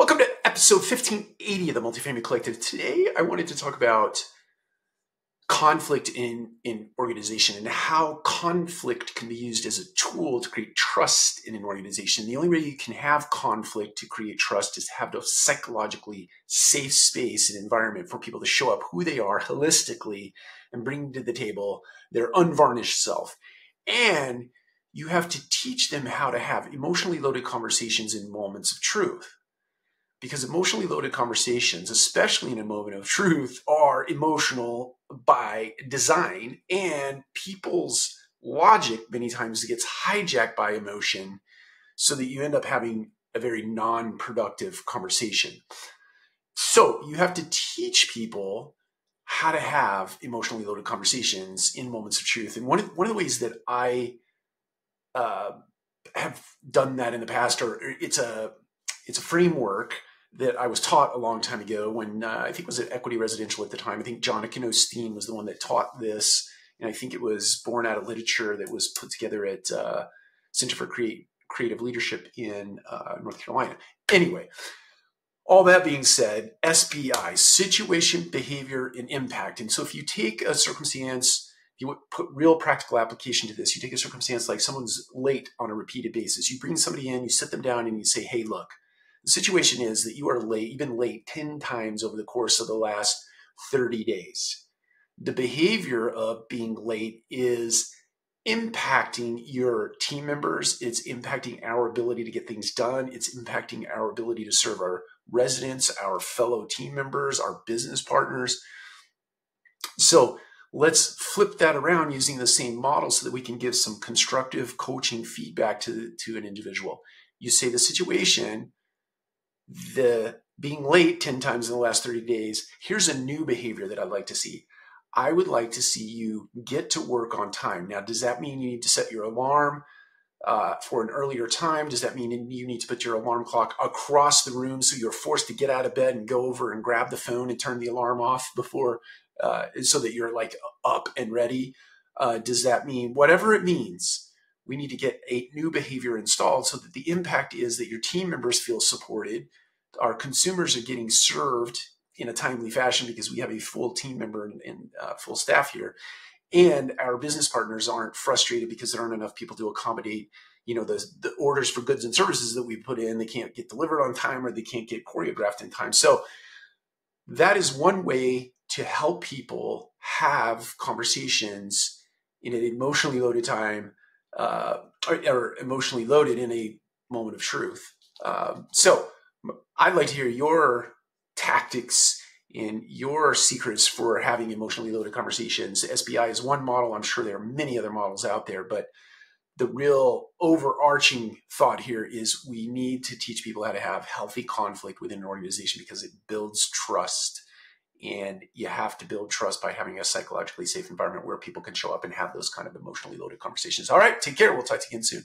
Welcome to episode 1580 of the Multifamily Collective. Today, I wanted to talk about conflict in, in organization and how conflict can be used as a tool to create trust in an organization. The only way you can have conflict to create trust is to have a psychologically safe space and environment for people to show up who they are holistically and bring to the table their unvarnished self. And you have to teach them how to have emotionally loaded conversations in moments of truth because emotionally loaded conversations, especially in a moment of truth, are emotional by design, and people's logic many times gets hijacked by emotion so that you end up having a very non productive conversation. So you have to teach people how to have emotionally loaded conversations in moments of truth. And one of, one of the ways that I uh, have done that in the past, or it's a it's a framework that I was taught a long time ago when uh, I think it was at Equity Residential at the time. I think Jonakan O'Steen was the one that taught this, and I think it was born out of literature that was put together at uh, Center for Creative Leadership in uh, North Carolina. Anyway, all that being said, SBI, situation, behavior, and impact. And so if you take a circumstance, you put real practical application to this. You take a circumstance like someone's late on a repeated basis. You bring somebody in, you sit them down, and you say, "Hey, look." The situation is that you are late, you've been late 10 times over the course of the last 30 days. The behavior of being late is impacting your team members. It's impacting our ability to get things done. It's impacting our ability to serve our residents, our fellow team members, our business partners. So let's flip that around using the same model so that we can give some constructive coaching feedback to, to an individual. You say the situation the being late 10 times in the last 30 days, here's a new behavior that I'd like to see. I would like to see you get to work on time. Now, does that mean you need to set your alarm uh, for an earlier time? Does that mean you need to put your alarm clock across the room so you're forced to get out of bed and go over and grab the phone and turn the alarm off before, uh, so that you're like up and ready? Uh, does that mean whatever it means? We need to get a new behavior installed so that the impact is that your team members feel supported our consumers are getting served in a timely fashion because we have a full team member and, and uh, full staff here. And our business partners aren't frustrated because there aren't enough people to accommodate you know the, the orders for goods and services that we put in. They can't get delivered on time or they can't get choreographed in time. So that is one way to help people have conversations in an emotionally loaded time uh, or, or, emotionally loaded in a moment of truth. Um, so I'd like to hear your tactics and your secrets for having emotionally loaded conversations. SBI is one model. I'm sure there are many other models out there, but the real overarching thought here is we need to teach people how to have healthy conflict within an organization because it builds trust. And you have to build trust by having a psychologically safe environment where people can show up and have those kind of emotionally loaded conversations. All right, take care. We'll talk to you again soon.